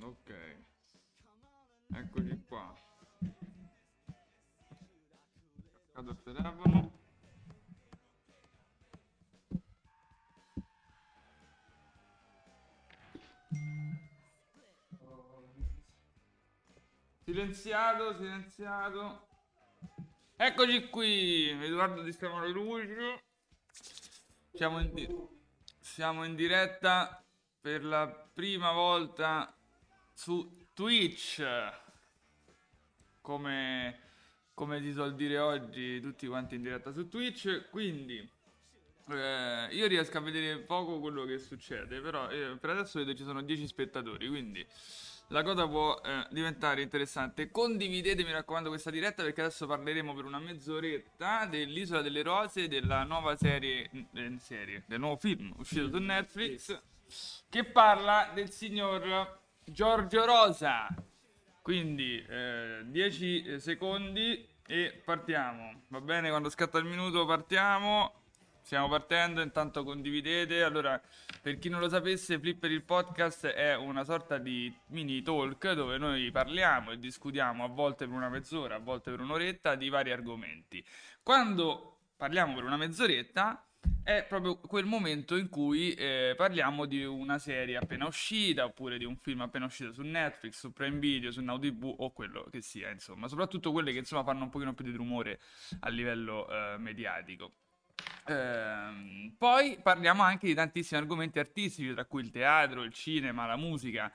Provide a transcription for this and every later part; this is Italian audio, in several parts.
Ok. Eccoci qua. Cado il telefono. Silenziato, silenziato. Eccoci qui, Edoardo Di Stefano Lucio. Siamo in, di- siamo in diretta per la prima volta su Twitch. Come, come si suol dire oggi, tutti quanti in diretta su Twitch. Quindi eh, io riesco a vedere poco quello che succede, però eh, per adesso vedo ci sono 10 spettatori, quindi la cosa può eh, diventare interessante. Condividete, mi raccomando, questa diretta perché adesso parleremo per una mezz'oretta dell'Isola delle Rose, della nuova serie, eh, serie del nuovo film uscito su Netflix, che parla del signor Giorgio Rosa. Quindi 10 secondi e partiamo. Va bene, quando scatta il minuto partiamo. Stiamo partendo, intanto condividete. Allora, per chi non lo sapesse, Flipper il podcast è una sorta di mini talk dove noi parliamo e discutiamo a volte per una mezz'ora, a volte per un'oretta di vari argomenti. Quando parliamo per una mezz'oretta è proprio quel momento in cui eh, parliamo di una serie appena uscita oppure di un film appena uscito su Netflix, su Prime Video, su Now TV o quello che sia, insomma, soprattutto quelle che insomma fanno un pochino più di rumore a livello eh, mediatico. Ehm, poi parliamo anche di tantissimi argomenti artistici, tra cui il teatro, il cinema, la musica.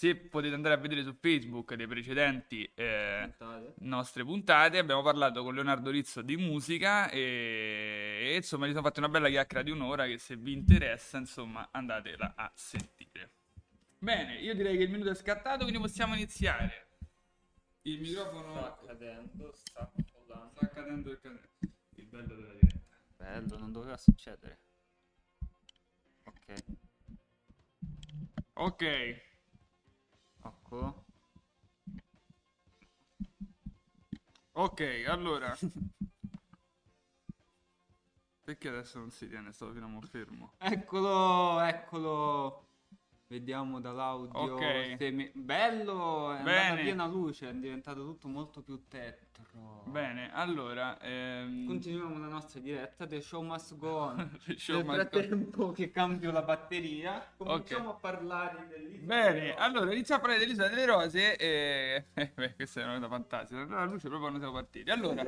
Se potete andare a vedere su Facebook le precedenti eh, Puntate. nostre puntate, abbiamo parlato con Leonardo Rizzo di musica e, e, insomma gli sono fatti una bella chiacchiera di un'ora che se vi interessa, insomma, andatela a sentire. Bene, io direi che il minuto è scattato, quindi possiamo iniziare. Il microfono Sta cadendo, sta collando. sta cadendo il cadendo. Il bello della diretta. Bello, non doveva succedere. Ok, Ok, ecco. ok, allora. Perché adesso non si tiene? Stavo fino a mo' fermo. Eccolo, eccolo. Vediamo dall'audio. Ok. se mi- Bello, è Bene. andata piena luce, è diventato tutto molto più tetro. Bene, allora. Ehm... Continuiamo la nostra diretta, The Show Must Go On. Nel must go- frattempo che cambio la batteria, cominciamo Ok. a parlare dell'isola Bene, allora iniziamo a parlare dell'isola delle rose e... eh, beh, questa è una cosa fantastica, la luce proprio quando siamo partiti. Allora,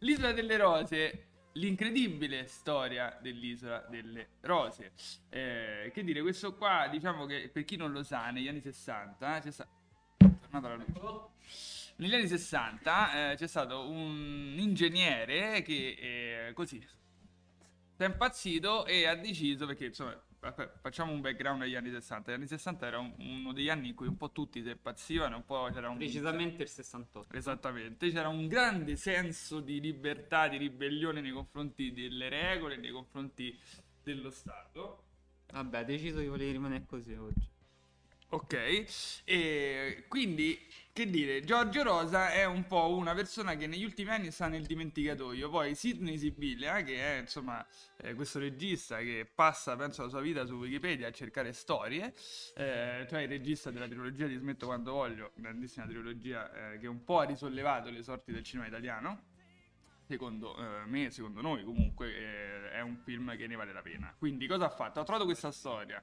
l'isola delle rose, l'incredibile storia dell'isola delle rose. Eh, che dire, questo qua, diciamo che per chi non lo sa, negli anni 60 eh, c'è sta... tornata la luce. Negli anni 60 eh, c'è stato un ingegnere che eh, così è impazzito e ha deciso perché insomma facciamo un background agli anni 60 gli anni 60 era un- uno degli anni in cui un po' tutti si impazzivano un po' c'era un Precisamente il 68. esattamente c'era un grande senso di libertà di ribellione nei confronti delle regole nei confronti dello Stato Vabbè, ha deciso di voler rimanere così oggi. Ok, e quindi che dire, Giorgio Rosa è un po' una persona che negli ultimi anni sta nel dimenticatoio. Poi Sidney Sibilia, che è insomma eh, questo regista che passa, penso, la sua vita su Wikipedia a cercare storie, eh, cioè il regista della trilogia di Smetto quando voglio, grandissima trilogia eh, che un po' ha risollevato le sorti del cinema italiano. Secondo eh, me, secondo noi comunque, eh, è un film che ne vale la pena. Quindi cosa ha fatto? Ha trovato questa storia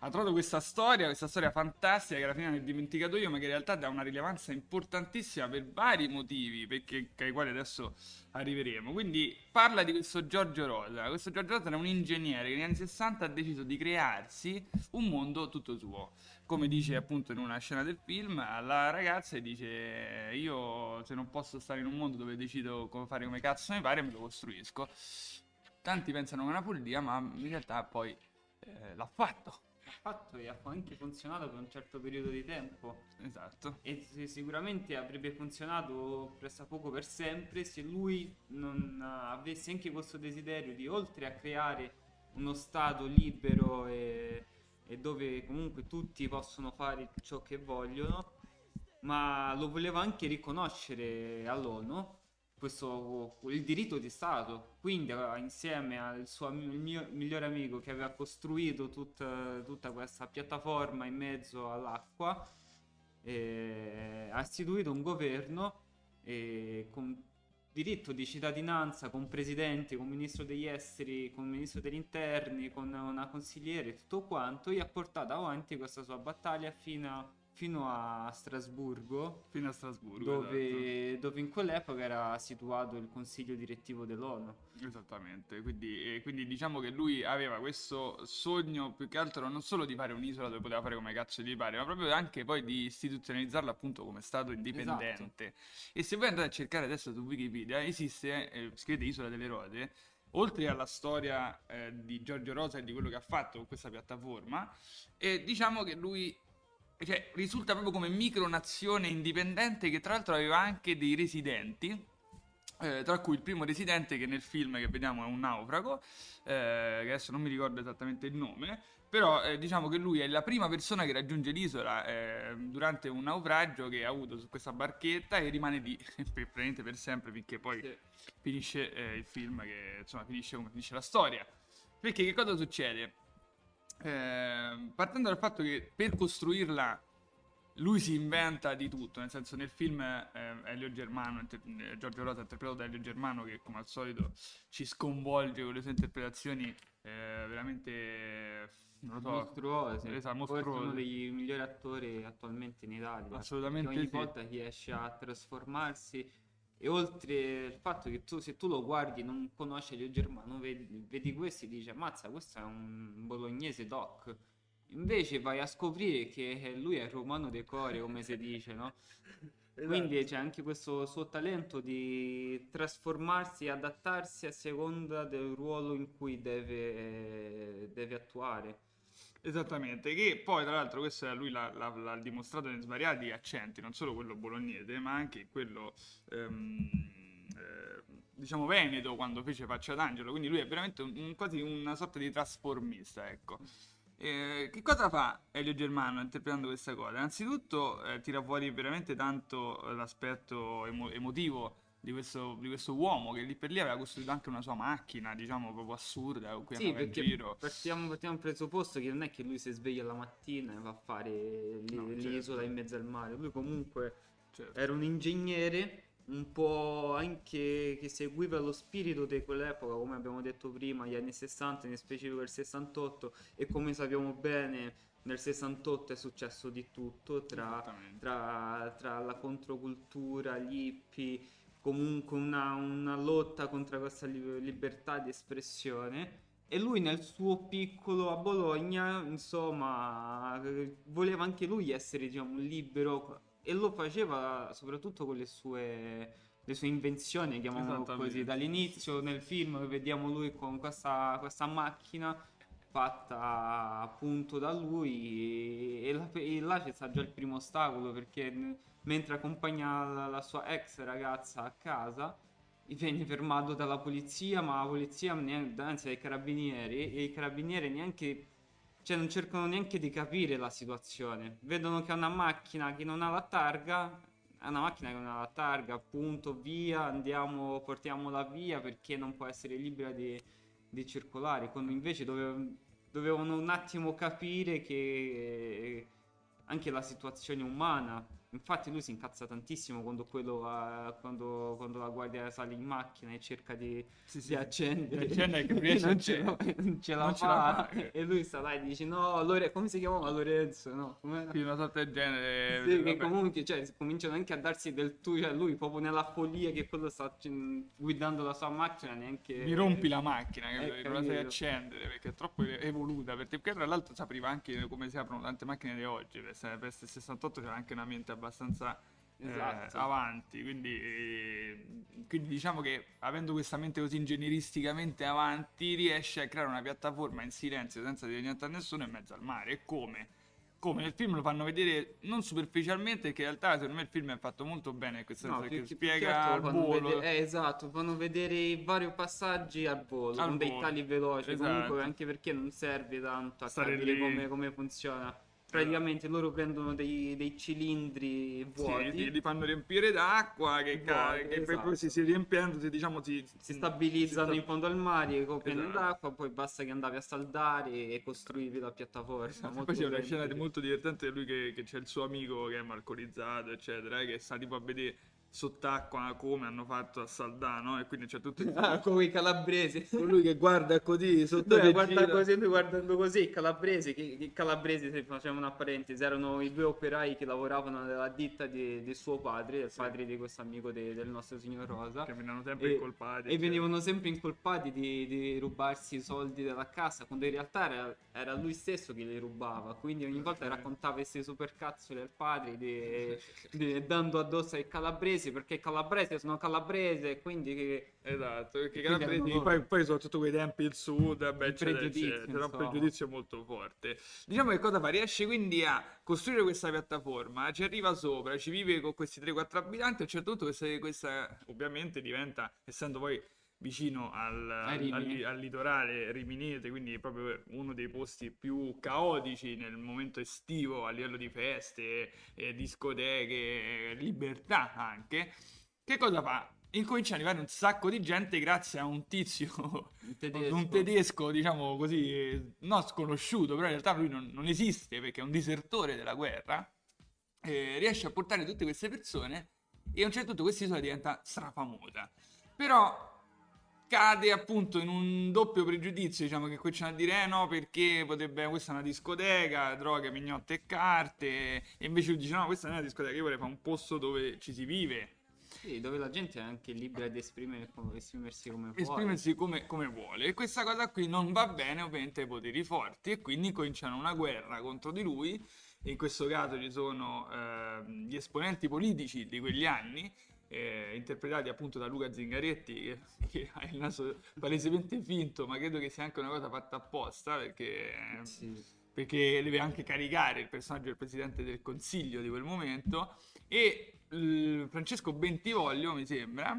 ha trovato questa storia, questa storia fantastica che alla fine è nel dimenticatoio, ma che in realtà dà una rilevanza importantissima per vari motivi, perché, ai quali adesso arriveremo. Quindi parla di questo Giorgio Rosa. Questo Giorgio Rosa era un ingegnere che negli anni 60 ha deciso di crearsi un mondo tutto suo. Come dice appunto in una scena del film, alla ragazza e dice io se non posso stare in un mondo dove decido come fare come cazzo mi pare, me lo costruisco. Tanti pensano che è una follia, ma in realtà poi eh, l'ha fatto. Ha fatto e ha anche funzionato per un certo periodo di tempo. Esatto. E si- sicuramente avrebbe funzionato pressappoco per sempre se lui non eh, avesse anche questo desiderio di, oltre a creare uno stato libero e, e dove comunque tutti possono fare ciò che vogliono, ma lo voleva anche riconoscere all'ONU questo, il diritto di Stato. Quindi, insieme al suo mio migliore amico che aveva costruito tutta, tutta questa piattaforma in mezzo all'acqua, eh, ha istituito un governo eh, con diritto di cittadinanza, con presidente, con ministro degli esteri, con ministro degli interni, con una consigliere, tutto quanto, e ha portato avanti questa sua battaglia fino a fino a Strasburgo, fino a Strasburgo dove, esatto. dove, in quell'epoca era situato il consiglio direttivo dell'ONU. Esattamente, quindi, quindi, diciamo che lui aveva questo sogno più che altro non solo di fare un'isola dove poteva fare come cazzo gli pare, ma proprio anche poi di istituzionalizzarla appunto come Stato indipendente. Esatto. E se voi andate a cercare adesso su Wikipedia, esiste, eh, scrivete Isola delle Rode, oltre alla storia eh, di Giorgio Rosa e di quello che ha fatto con questa piattaforma, e diciamo che lui cioè, risulta proprio come micronazione indipendente che tra l'altro aveva anche dei residenti. Eh, tra cui il primo residente che nel film che vediamo è un naufrago, eh, che adesso non mi ricordo esattamente il nome, però eh, diciamo che lui è la prima persona che raggiunge l'isola eh, durante un naufragio che ha avuto su questa barchetta e rimane lì praticamente per sempre finché poi sì. finisce eh, il film, che insomma finisce come finisce la storia. Perché che cosa succede? Eh, partendo dal fatto che per costruirla lui si inventa di tutto, nel senso nel film eh, Elio Germano, inter- eh, Giorgio Rosa interpretato da Elio Germano che come al solito ci sconvolge con le sue interpretazioni eh, veramente non lo so, mostruose, esatto, mostruose. uno dei migliori attori attualmente in Italia. Assolutamente ogni sì. volta riesce a trasformarsi e oltre il fatto che tu, se tu lo guardi, non conosci Elio Germano, vedi, vedi questo e dici, ammazza, questo è un bolognese doc. Invece vai a scoprire che lui è romano de core, come si dice, no? Esatto. Quindi c'è anche questo suo talento di trasformarsi e adattarsi a seconda del ruolo in cui deve, deve attuare. Esattamente, che poi tra l'altro questo lui l'ha, l'ha, l'ha, dimostrato in svariati accenti, non solo quello bolognese, ma anche quello ehm, eh, diciamo veneto quando fece Faccia d'Angelo, quindi lui è veramente un, un, quasi una sorta di trasformista, ecco. Eh, che cosa fa Elio Germano interpretando questa cosa? Innanzitutto eh, tira fuori veramente tanto l'aspetto emo- emotivo di questo, di questo, uomo che lì per lì aveva costruito anche una sua macchina, diciamo proprio assurda, con cui sì, andava in giro. Partiamo, partiamo dal presupposto che non è che lui si sveglia la mattina e va a fare l- no, l'isola certo. in mezzo al mare, lui comunque certo. era un ingegnere un po' anche che seguiva lo spirito di quell'epoca, come abbiamo detto prima, gli anni 60, in specifico il 68, e come sappiamo bene nel 68 è successo di tutto tra, tra, tra la controcultura, gli hippie comunque una, una lotta contro questa libertà di espressione. E lui nel suo piccolo a Bologna, insomma, voleva anche lui essere, diciamo, libero e lo faceva soprattutto con le sue, le sue invenzioni, chiamiamolo così. Dall'inizio nel film vediamo lui con questa, questa macchina fatta appunto da lui e, là, e là c'è stato già il primo ostacolo perché mentre accompagna la, la sua ex ragazza a casa viene fermato dalla polizia ma la polizia neanche, anzi dai carabinieri e i carabinieri neanche cioè non cercano neanche di capire la situazione. Vedono che è una macchina che non ha la targa è una macchina che non ha la targa appunto via andiamo portiamola via perché non può essere libera di, di circolare quando invece dove, dovevano un attimo capire che anche la situazione umana Infatti lui si incazza tantissimo quando, quello, uh, quando, quando, la guardia sale in macchina e cerca di, sì, sì. di accendere. Accende che riesce non, ce, non ce la non fa. Ce la. E lui sta là e dice no, Lore- come si chiamava Lorenzo? No, Com'era? Sì, una sorta del genere. Sì, che comunque cioè, cominciano anche a darsi del tu, cioè lui proprio nella follia che quello sta guidando la sua macchina neanche... Mi rompi la macchina, che non la sai accendere perché è troppo evoluta. Perché tra l'altro sapriva anche come si aprono tante macchine di oggi. Per, per 68 c'era anche una mente abbastanza eh, esatto. eh, avanti. Quindi, eh, quindi, diciamo che avendo questa mente così ingegneristicamente avanti, riesce a creare una piattaforma in silenzio senza dire niente a nessuno in mezzo al mare. E come? Come nel film lo fanno vedere non superficialmente, perché in realtà secondo me il film è fatto molto bene, questo no, che spiega al volo. Vedere, eh, esatto, fanno vedere i vari passaggi al volo, al con volo. dei tagli veloci, esatto. comunque anche perché non serve tanto a Stare capire come, come funziona praticamente loro prendono dei, dei cilindri vuoti. Sì, li, fanno riempire d'acqua che, ca- Vuoti, che poi esatto. si, si riempiendo si, diciamo, si, si stabilizzano si in fondo al mare, pieni Esatto. d'acqua, poi basta che andavi a saldare e costruivi la piattaforma. Esatto, Poi c'è una scena molto divertente di lui che, che c'è il suo amico che è alcolizzato, eccetera, che sta tipo a vedere sott'acqua come hanno fatto a Saldano e quindi c'è tutto il Ah, come i calabresi. lui che guarda così sotto Lui guarda gira. così, lui guardando così, i calabresi, che, che i calabresi, se facciamo una parentesi, erano i due operai che lavoravano nella ditta di, di suo padre, del padre di questo amico de- del nostro signor Rosa. che venivano sempre E- incolpati E venivano sempre incolpati di, di rubarsi i soldi della cassa, quando in realtà era, era lui stesso che li rubava. Quindi ogni volta Ok. raccontava queste supercazzole al padre, di- dando addosso ai calabresi, perché i calabresi sono calabresi, e quindi Esatto, perché Quindi calabresi poi, poi soprattutto quei tempi il sud, Il eccetera, pregiudizio, c'era un pregiudizio molto forte. Diciamo che cosa fa? Riesce quindi a costruire questa piattaforma, ci arriva sopra, ci vive con questi 3-4 abitanti, a un certo punto questa, questa ovviamente diventa, essendo poi vicino al, al, al litorale riminese, quindi proprio uno dei posti più caotici nel momento estivo a livello di feste, eh, discoteche, libertà anche. Che cosa fa? Incomincia ad arrivare un sacco di gente grazie a un tizio, un tedesco. un tedesco, diciamo così, non sconosciuto, però in realtà lui non, non esiste perché è un disertore della guerra. eh, riesce a portare tutte queste persone e a un certo punto quest'isola diventa strafamosa. Però cade appunto in un doppio pregiudizio, diciamo che qui c'è a dire eh no perché potrebbe questa è una discoteca, droghe, mignotte e carte e invece lui dice no questa non è una discoteca, io vorrei fare un posto dove ci si vive, Sì, dove la gente è anche libera di esprimere- esprimersi come vuole. esprimersi come, come vuole. E questa cosa qui non va bene ovviamente ai poteri forti e quindi cominciano una guerra contro di lui. In questo caso ci sono ehm, gli esponenti politici di quegli anni eh, interpretati appunto da Luca Zingaretti che, che ha il naso palesemente finto ma credo che sia anche una cosa fatta apposta perché, eh, Sì. perché deve anche caricare il personaggio del presidente del consiglio di quel momento e il Francesco Bentivoglio mi sembra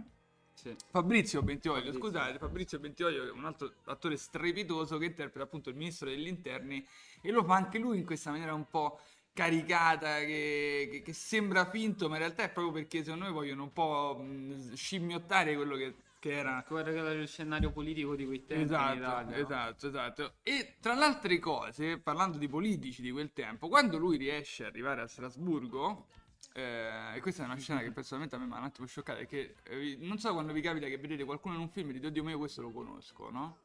Sì. Fabrizio Bentivoglio, Fabrizio. scusate, Fabrizio Bentivoglio è un altro attore strepitoso che interpreta appunto il ministro degli interni e lo fa anche lui in questa maniera un po' caricata che, che- che sembra finto ma in realtà è proprio perché secondo me vogliono un po' mh, scimmiottare quello che, che era Guarda che era il scenario politico di quei tempi Esatto, Italia. no? esatto, esatto. E tra le altre cose, parlando di politici di quel tempo, quando lui riesce ad arrivare a Strasburgo, eh, e questa è una scena che personalmente a me mi ha un attimo scioccato, perché eh, non so quando vi capita che vedete qualcuno in un film e dite, oddio, ma io questo lo conosco, no?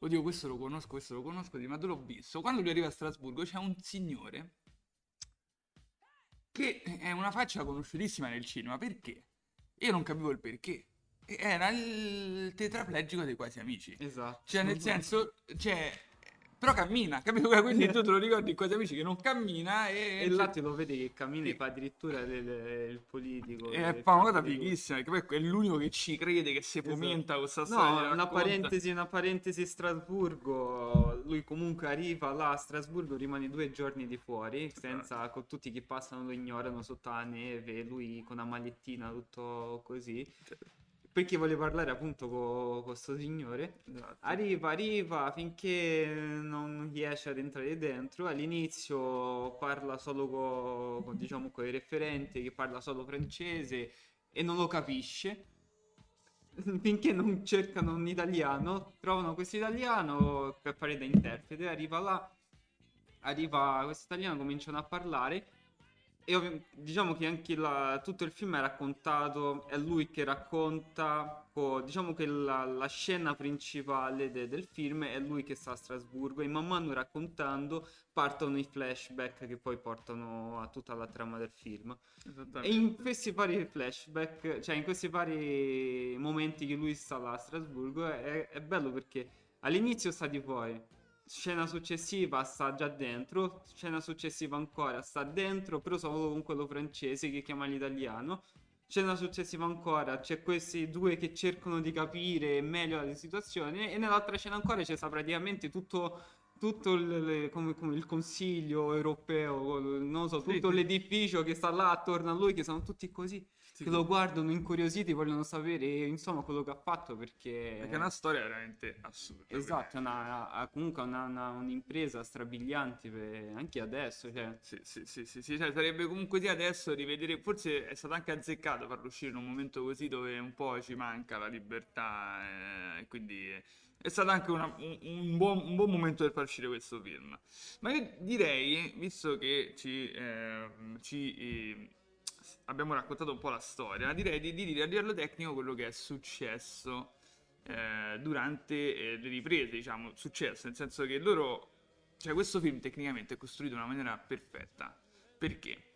Oddio, questo lo conosco, questo lo conosco, ma dove l'ho visto? Quando lui arriva a Strasburgo c'è un signore che è una faccia conosciutissima nel cinema, perché? Io non capivo il perché. Era il tetraplegico dei quasi amici. Esatto. Cioè, nel senso, cioè, però cammina, capito? Quindi tu te lo ricordi in quasi amici che non cammina e, E là te lo vedi che cammina e fa addirittura il, il politico. e il fa una cosa fighissima, perché poi è l'unico che ci crede, che si Esatto. fomenta questa storia. No, una parentesi, una parentesi Strasburgo. Lui comunque arriva là a Strasburgo, rimane due giorni di fuori, senza con tutti che passano lo ignorano sotto la neve, lui con una magliettina, tutto così. Perché vuole parlare appunto con questo signore. Esatto. Arriva, arriva finché non riesce ad entrare dentro. All'inizio parla solo con, con, diciamo, con i referenti, che parla solo francese e non lo capisce. Finché non cercano un italiano, trovano questo italiano per fare da interprete. Arriva là, arriva questo italiano, cominciano a parlare. E diciamo che anche la- tutto il film è raccontato, è lui che racconta, co- diciamo che la, la scena principale de- del film è lui che sta a Strasburgo e man mano raccontando partono i flashback che poi portano a tutta la trama del film. E in questi vari flashback, cioè in questi vari momenti che lui sta là a Strasburgo, è, è bello perché all'inizio sta di fuori, scena successiva sta già dentro, scena successiva ancora sta dentro, però solo con quello francese che chiama l'italiano. Scena successiva ancora c'è questi due che cercano di capire meglio la situazione e nell'altra scena ancora c'è sta praticamente tutto tutto il, come, come il consiglio europeo, non so, tutto sì, l'edificio che sta là attorno a lui, che sono tutti così sì. che lo guardano incuriositi, vogliono sapere insomma quello che ha fatto perché... Perché è una storia veramente assurda. Esatto, una, ha comunque una, una, un'impresa strabiliante per, anche adesso. Cioè. Sì, sì, sì, sì, sì cioè, sarebbe comunque sì adesso rivedere, forse è stato anche azzeccato farlo uscire in un momento così dove un po' ci manca la libertà e eh, quindi... È stato anche una, un, un, buon, un, buon, momento per far uscire questo film. Ma io direi, visto che ci, eh, ci eh, abbiamo raccontato un po' la storia, direi di, di dire a livello tecnico quello che è successo eh, durante eh, le riprese, diciamo, successo, nel senso che loro, cioè questo film tecnicamente è costruito in una maniera perfetta. Perché?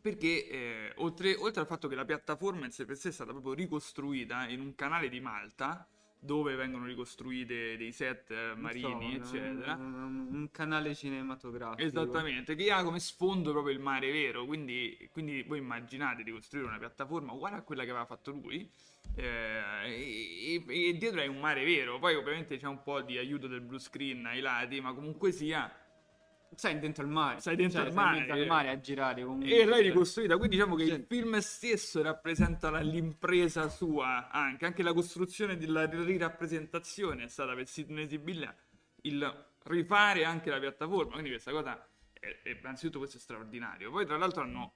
Perché eh, oltre, oltre, al fatto che la piattaforma in sé per sé è stata proprio ricostruita in un canale di Malta, dove vengono ricostruite dei set eh, marini, so, eccetera. Un, un, canale cinematografico. Esattamente, che ha come sfondo proprio il mare vero, quindi, quindi voi immaginate di costruire una piattaforma uguale a quella che aveva fatto lui, eh, e, e, dietro è un mare vero, poi ovviamente c'è un po' di aiuto del blue screen ai lati, ma comunque sia sei dentro il mare. Sei dentro cioè, il mare. Sei al mare a girare comunque. E l'hai ricostruita. Quindi diciamo che sì. il film stesso rappresenta l'impresa sua anche. Anche la costruzione della rirappresentazione è stata per Sidney Sibilla il rifare anche la piattaforma. Quindi questa cosa, è, è, innanzitutto questo è straordinario. Poi tra l'altro hanno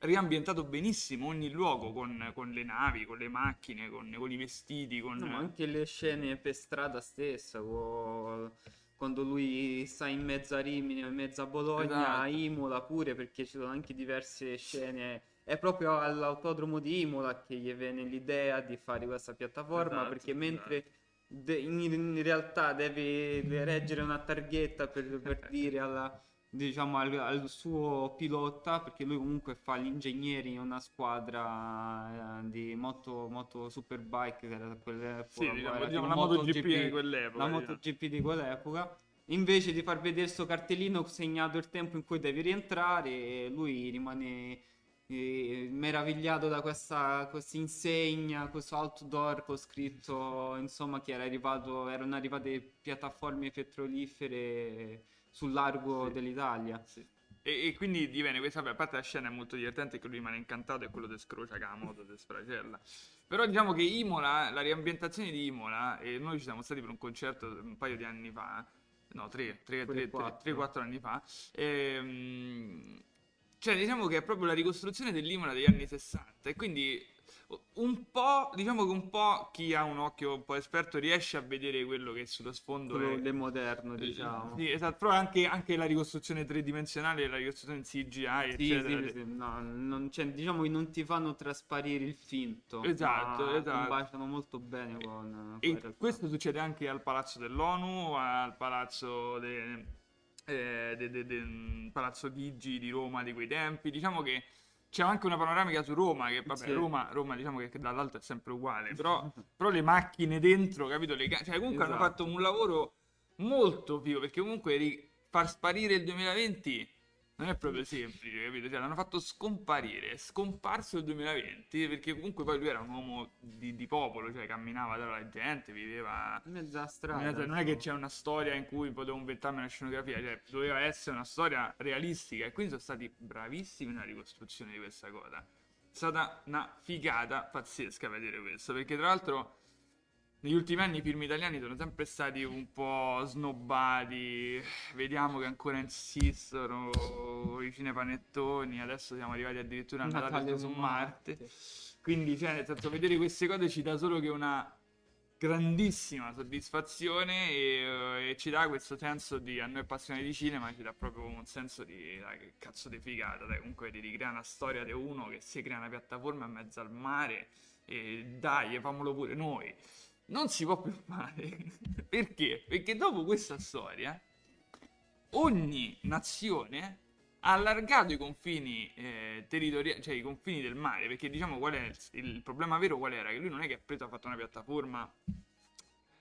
riambientato benissimo ogni luogo con, con le navi, con le macchine, con, con i vestiti. Con... No, anche le scene per strada stessa. Con quando lui sta in mezzo a Rimini o in mezzo a Bologna, esatto. a Imola pure, perché ci sono anche diverse scene. È proprio all'autodromo di Imola che gli viene l'idea di fare questa piattaforma, esatto, perché mentre esatto. de- in, in, realtà deve reggere una targhetta per, per dire alla, diciamo, al, al, suo pilota, perché lui comunque fa l'ingegnere in una squadra eh, di moto, moto superbike, che era quella sì, diciamo, diciamo la MotoGP di quell'epoca. La MotoGP di quell'epoca. Invece di far vedere questo cartellino segnato il tempo in cui devi rientrare, lui rimane eh, meravigliato da questa, questa insegna, questo outdoor con scritto insomma che era arrivato, erano arrivate piattaforme petrolifere sul largo sì. dell'Italia. Sì. E, e, quindi diviene questa, a parte la scena è molto divertente che lui rimane incantato è quello del scrocia che ha del Spracella. Però diciamo che Imola, la riambientazione di Imola, e noi ci siamo stati per un concerto un paio di anni fa, no, tre, tre, tre, tre, quattro anni fa, e, ehm, cioè diciamo che è proprio la ricostruzione dell'Imola degli anni 60 e quindi un po', diciamo che un po' chi ha un occhio un po' esperto riesce a vedere quello che sullo sfondo quello è moderno, eh, diciamo. Sì, esatto, però anche, anche, la ricostruzione tridimensionale, la ricostruzione in CGI, sì, eccetera. Sì, no, non, cioè, diciamo che non ti fanno trasparire il finto. Esatto, esatto. Combaciano molto bene con... E questo succede anche al Palazzo dell'ONU, al Palazzo de, eh, de, de, de Palazzo Chigi di Roma di quei tempi. Diciamo che c'è anche una panoramica su Roma, che vabbè, sì. Roma, Roma, diciamo che dall'alto è sempre uguale, però, però le macchine dentro, capito? Le, cioè comunque esatto. hanno fatto un lavoro molto figo, perché comunque far sparire il 2020 non è proprio semplice, capito? Cioè, l'hanno fatto scomparire, è scomparso il 2020, perché comunque poi lui era un uomo di, di popolo, cioè camminava tra la gente, viveva... Mezza strada. Mezza, non è che c'è una storia in cui potevo inventarmi una scenografia, cioè doveva essere una storia realistica e quindi sono stati bravissimi nella ricostruzione di questa cosa. È stata una figata pazzesca vedere questo, perché tra l'altro negli ultimi anni i film italiani sono sempre stati un po' snobbati. Vediamo che ancora insistono i cinepanettoni. Adesso siamo arrivati addirittura a Natale su Marte. Marte. Quindi, cioè, nel senso, vedere queste cose ci dà solo che una grandissima soddisfazione e, e, ci dà questo senso di a noi appassionati di cinema ci dà proprio un senso di dai, che cazzo di figata dai, comunque di ricreare una storia di uno che si crea una piattaforma in mezzo al mare e dai, famolo pure noi non si può più fare. Perché? Perché dopo questa storia ogni nazione ha allargato i confini eh, territoriali, cioè i confini del mare, perché diciamo qual è il, il, problema vero qual era? Che lui non è che ha preso ha fatto una piattaforma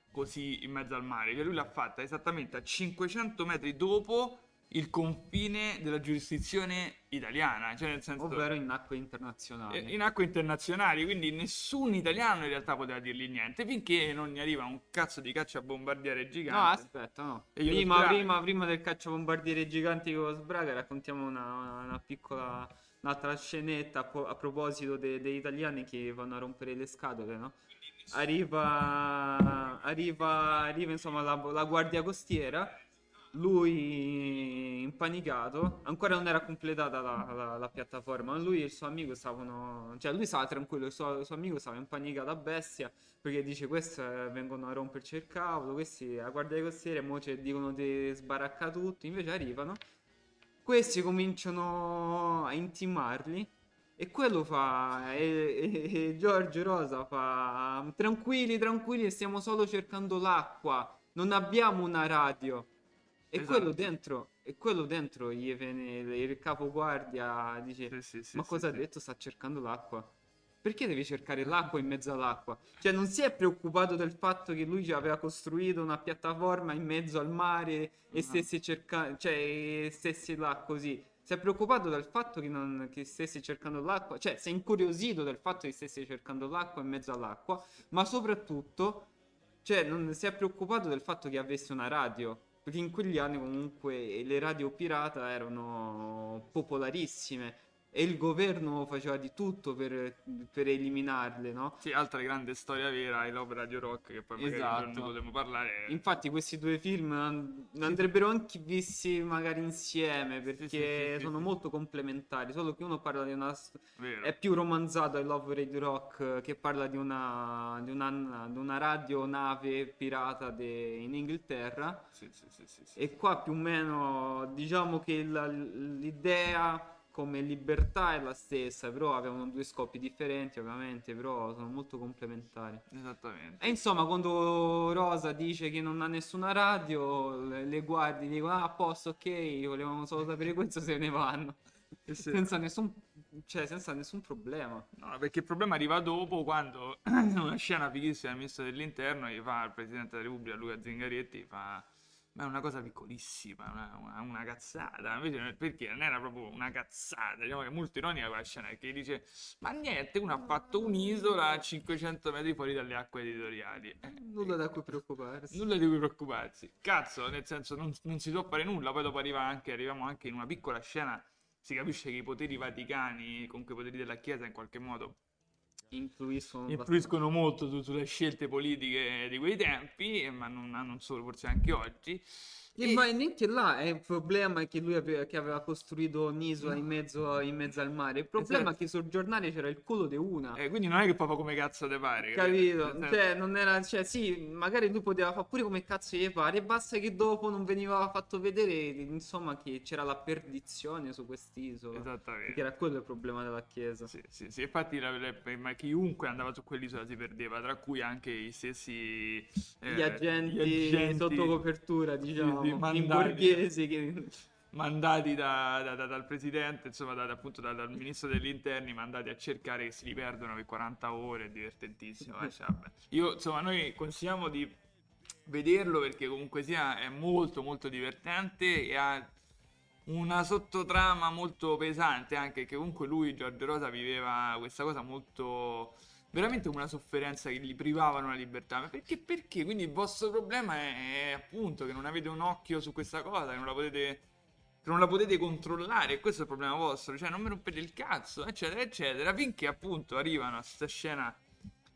così in mezzo al mare, cioè lui l'ha fatta esattamente a 500 metri dopo il confine della giurisdizione italiana, cioè nel senso... Ovvero in acque internazionali. Eh, in acque internazionali, quindi nessun italiano in realtà poteva dirgli niente, finché non gli arriva un cazzo di cacciabombardiere gigante. No, aspetta, no. Prima, prima, prima, del cacciabombardiere gigante con Sbraga raccontiamo una, una piccola... Un'altra scenetta a, po- a proposito de- degli italiani che vanno a rompere le scatole, no? Arriva, arriva, arriva insomma la, la guardia costiera lui impanicato, ancora non era completata la, la, la, piattaforma, lui e il suo amico stavano, cioè lui stava tranquillo, il suo, il suo amico stava impanicato a bestia perché dice questi vengono a romperci il cavolo, questi a guardia costiera mo ci dicono di sbaracca tutto, invece arrivano, questi cominciano a intimarli e quello fa, e, e, e Giorgio Rosa fa, tranquilli, tranquilli, stiamo solo cercando l'acqua, non abbiamo una radio. E esatto. quello dentro, e quello dentro gli viene il capoguardia dice: sì, sì, sì, Ma cosa ha detto? Sta cercando l'acqua. Perché devi cercare l'acqua in mezzo all'acqua? Cioè, non si è preoccupato del fatto che lui aveva costruito una piattaforma in mezzo al mare e stesse cercando, cioè, stessi là così. Si è preoccupato del fatto che, non, che stessi cercando l'acqua, cioè, si è incuriosito del fatto che stessi cercando l'acqua in mezzo all'acqua, ma soprattutto, cioè, non si è preoccupato del fatto che avesse una radio perché in quegli anni comunque le radio pirata erano popolarissime e il governo faceva di tutto per, per, eliminarle, no? Sì, altra grande storia vera è l'opera Radio Rock che poi magari esatto. ne potremo parlare. Infatti questi due film andrebbero anche visti magari insieme perché sì, sì, sono molto complementari, solo che uno parla di una... Vero. è più romanzato I Love Radio Rock che parla di una, di una, di una radio nave pirata de... in Inghilterra. Sì, sì, sì, sì, E qua più o meno diciamo che la, l'idea come libertà è la stessa, però avevano due scopi differenti ovviamente, però sono molto complementari. Esattamente. E insomma, quando Rosa dice che non ha nessuna radio, le, le guardi dicono ah, a posto, ok, volevamo solo sapere questo, se ne vanno. Sì. senza, nessun, cioè, senza nessun problema. No, perché il problema arriva dopo quando una scena fighissima del ministro dell'interno gli fa al Presidente della Repubblica Luca Zingaretti, fa ma è una cosa piccolissima, una, una, una, cazzata. Invece, perché non era proprio una cazzata, diciamo che è molto ironica quella scena, perché dice, ma niente, uno ha fatto un'isola a 500 metri fuori dalle acque editoriali. Eh, nulla da cui preoccuparsi. Nulla di cui preoccuparsi. Cazzo, nel senso, non, non si può fare nulla, poi dopo arriva anche, arriviamo anche in una piccola scena, si capisce che i poteri vaticani, comunque i poteri della Chiesa in qualche modo influiscono, influiscono molto su, sulle scelte politiche di quei tempi, ma non, non solo, forse anche oggi. E... Ma neanche là è il problema che lui aveva, che aveva costruito un'isola in mezzo, in mezzo, al mare. Il problema esatto. è che sul giornale c'era il culo di una. Eh, quindi non è che proprio come cazzo te pare. Capito? Capito? Cioè, non era. Cioè, sì, magari lui poteva fare pure come cazzo gli pare. Basta che dopo non veniva fatto vedere, insomma, che c'era la perdizione su quest'isola. Esattamente. Che era quello il problema della chiesa. Sì, sì, sì. Infatti, la, la, ma chiunque andava su quell'isola si perdeva, tra cui anche i stessi. Eh, gli, agenti gli agenti sotto copertura, diciamo borghesi che... mandati da, da, da, dal presidente, insomma, appunto dal ministro degli interni, mandati a cercare che si riperdono per 40 ore, è divertentissimo. Eh, cioè, Io, insomma, noi consigliamo di vederlo perché comunque sia è molto molto divertente e ha una sottotrama molto pesante anche che comunque lui Giorgio Rosa viveva questa cosa molto veramente una sofferenza che gli privavano la libertà. Ma perché? Perché? Quindi il vostro problema è, è appunto che non avete un occhio su questa cosa, che non la potete che non la potete controllare, e questo è il problema vostro, cioè non mi rompete il cazzo, eccetera, eccetera, finché appunto arrivano a questa scena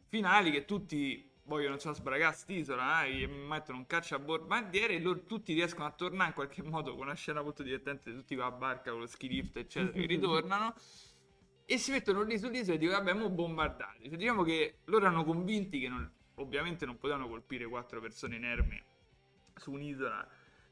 finali che tutti vogliono insomma sbragare st'isola eh, e mettono un caccia a bandiere e loro tutti riescono a tornare in qualche modo con una scena molto divertente, tutti con la barca, con lo ski lift, eccetera, che ritornano e si mettono lì sull'isola e dicono vabbè mo bombardati cioè, diciamo che loro erano convinti che non, ovviamente non potevano colpire quattro persone inermi su un'isola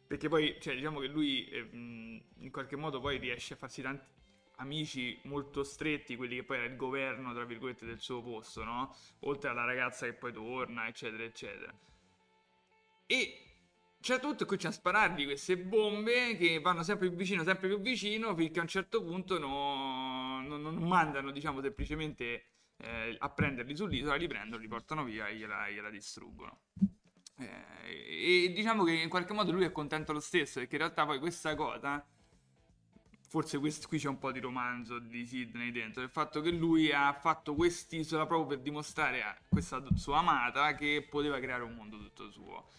perché poi cioè, diciamo che lui eh, in qualche modo poi riesce a farsi tanti amici molto stretti quelli che poi era il governo tra virgolette del suo posto no? oltre alla ragazza che poi torna eccetera eccetera e c'è tutto e c'è a sparargli queste bombe che vanno sempre più vicino sempre più vicino finché a un certo punto non non, non mandano, diciamo, semplicemente eh, a prenderli sull'isola, li prendono, li portano via e gliela, gliela distruggono. Eh, e diciamo che in qualche modo lui è contento lo stesso, perché in realtà poi questa cosa forse questo, qui c'è un po' di romanzo di Sidney dentro, il fatto che lui ha fatto quest'isola proprio per dimostrare a questa sua amata che poteva creare un mondo tutto suo.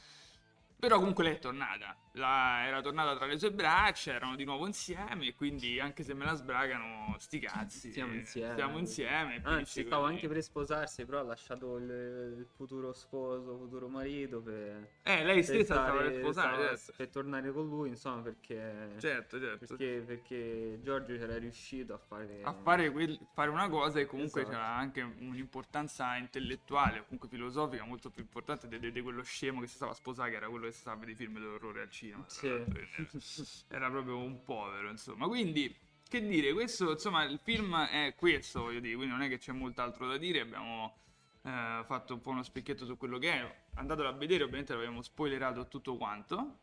Però comunque lei è tornata, la, era tornata tra le sue braccia, erano di nuovo insieme e quindi anche se me la sbragano, sti cazzi. Stiamo insieme. Stiamo insieme. Anzi, stavo anche per sposarsi, però ha lasciato il, il futuro sposo, futuro marito per... Eh, lei stessa stava per sposare, certo. Per tornare con lui, insomma, perché... Certo, certo. Perché, perché Giorgio c'era riuscito a fare... A fare, quel, fare una cosa e comunque esatto. c'era anche un'importanza intellettuale, comunque filosofica molto più importante di, di quello scemo che si stava a sposare, che era quello che stava a vedere film d'orrore al cinema. Sì. Era proprio un povero, insomma. Quindi, che dire, questo, insomma, il film è questo, voglio dire, quindi non è che c'è molt'altro da dire, abbiamo eh, fatto un po' uno specchietto su quello che è. Andatelo a vedere, ovviamente l'abbiamo spoilerato tutto quanto.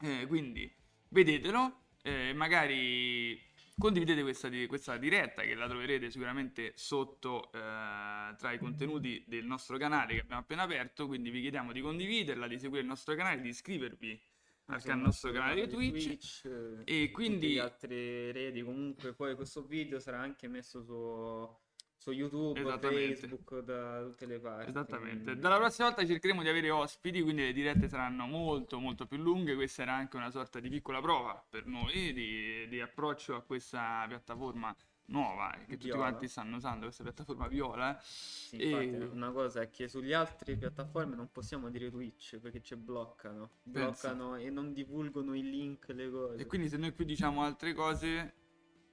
Eh, quindi, vedetelo, eh, magari condividete questa, questa, diretta che la troverete sicuramente sotto eh, tra i contenuti del nostro canale che abbiamo appena aperto quindi vi chiediamo di condividerla di seguire il nostro canale di iscrivervi al can- nostro canale di Twitch, Twitch e quindi gli altri reti comunque poi questo video sarà anche messo su su YouTube, Facebook, da tutte le parti. Esattamente. Dalla prossima volta cercheremo di avere ospiti, quindi le dirette saranno molto molto più lunghe. Questa era anche una sorta di piccola prova per noi di, di approccio a questa piattaforma nuova che viola. tutti quanti stanno usando questa piattaforma viola. Sì, e... infatti, una cosa è che sulle altre piattaforme non possiamo dire Twitch perché ci bloccano. Bloccano Penso. e non divulgano i link, le cose. E quindi se noi qui diciamo altre cose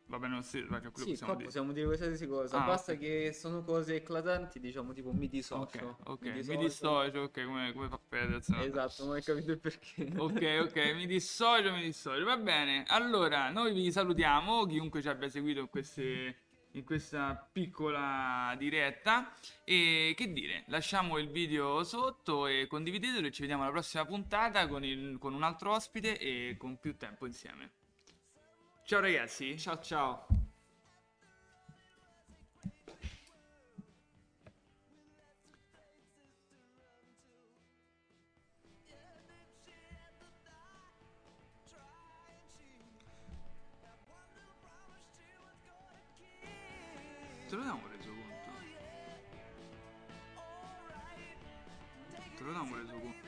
Va bene, sì, cioè quello sì, possiamo dire. possiamo dire qualsiasi cosa. Ah, Basta okay. che sono cose eclatanti, diciamo tipo mi dissocio. Ok, okay. mi, dissocio. mi dissocio, ok, come, come fa Fedez. Esatto, non hai capito il perché. ok, ok, mi dissocio, mi dissocio. Va bene, allora noi vi salutiamo, chiunque ci abbia seguito in queste in questa piccola diretta e che dire lasciamo il video sotto e condividetelo e ci vediamo alla prossima puntata con, il, con un altro ospite e con più tempo insieme Ciao ragazzi. Ciao ciao. Te lo diamo reso conto? Te lo diamo reso conto?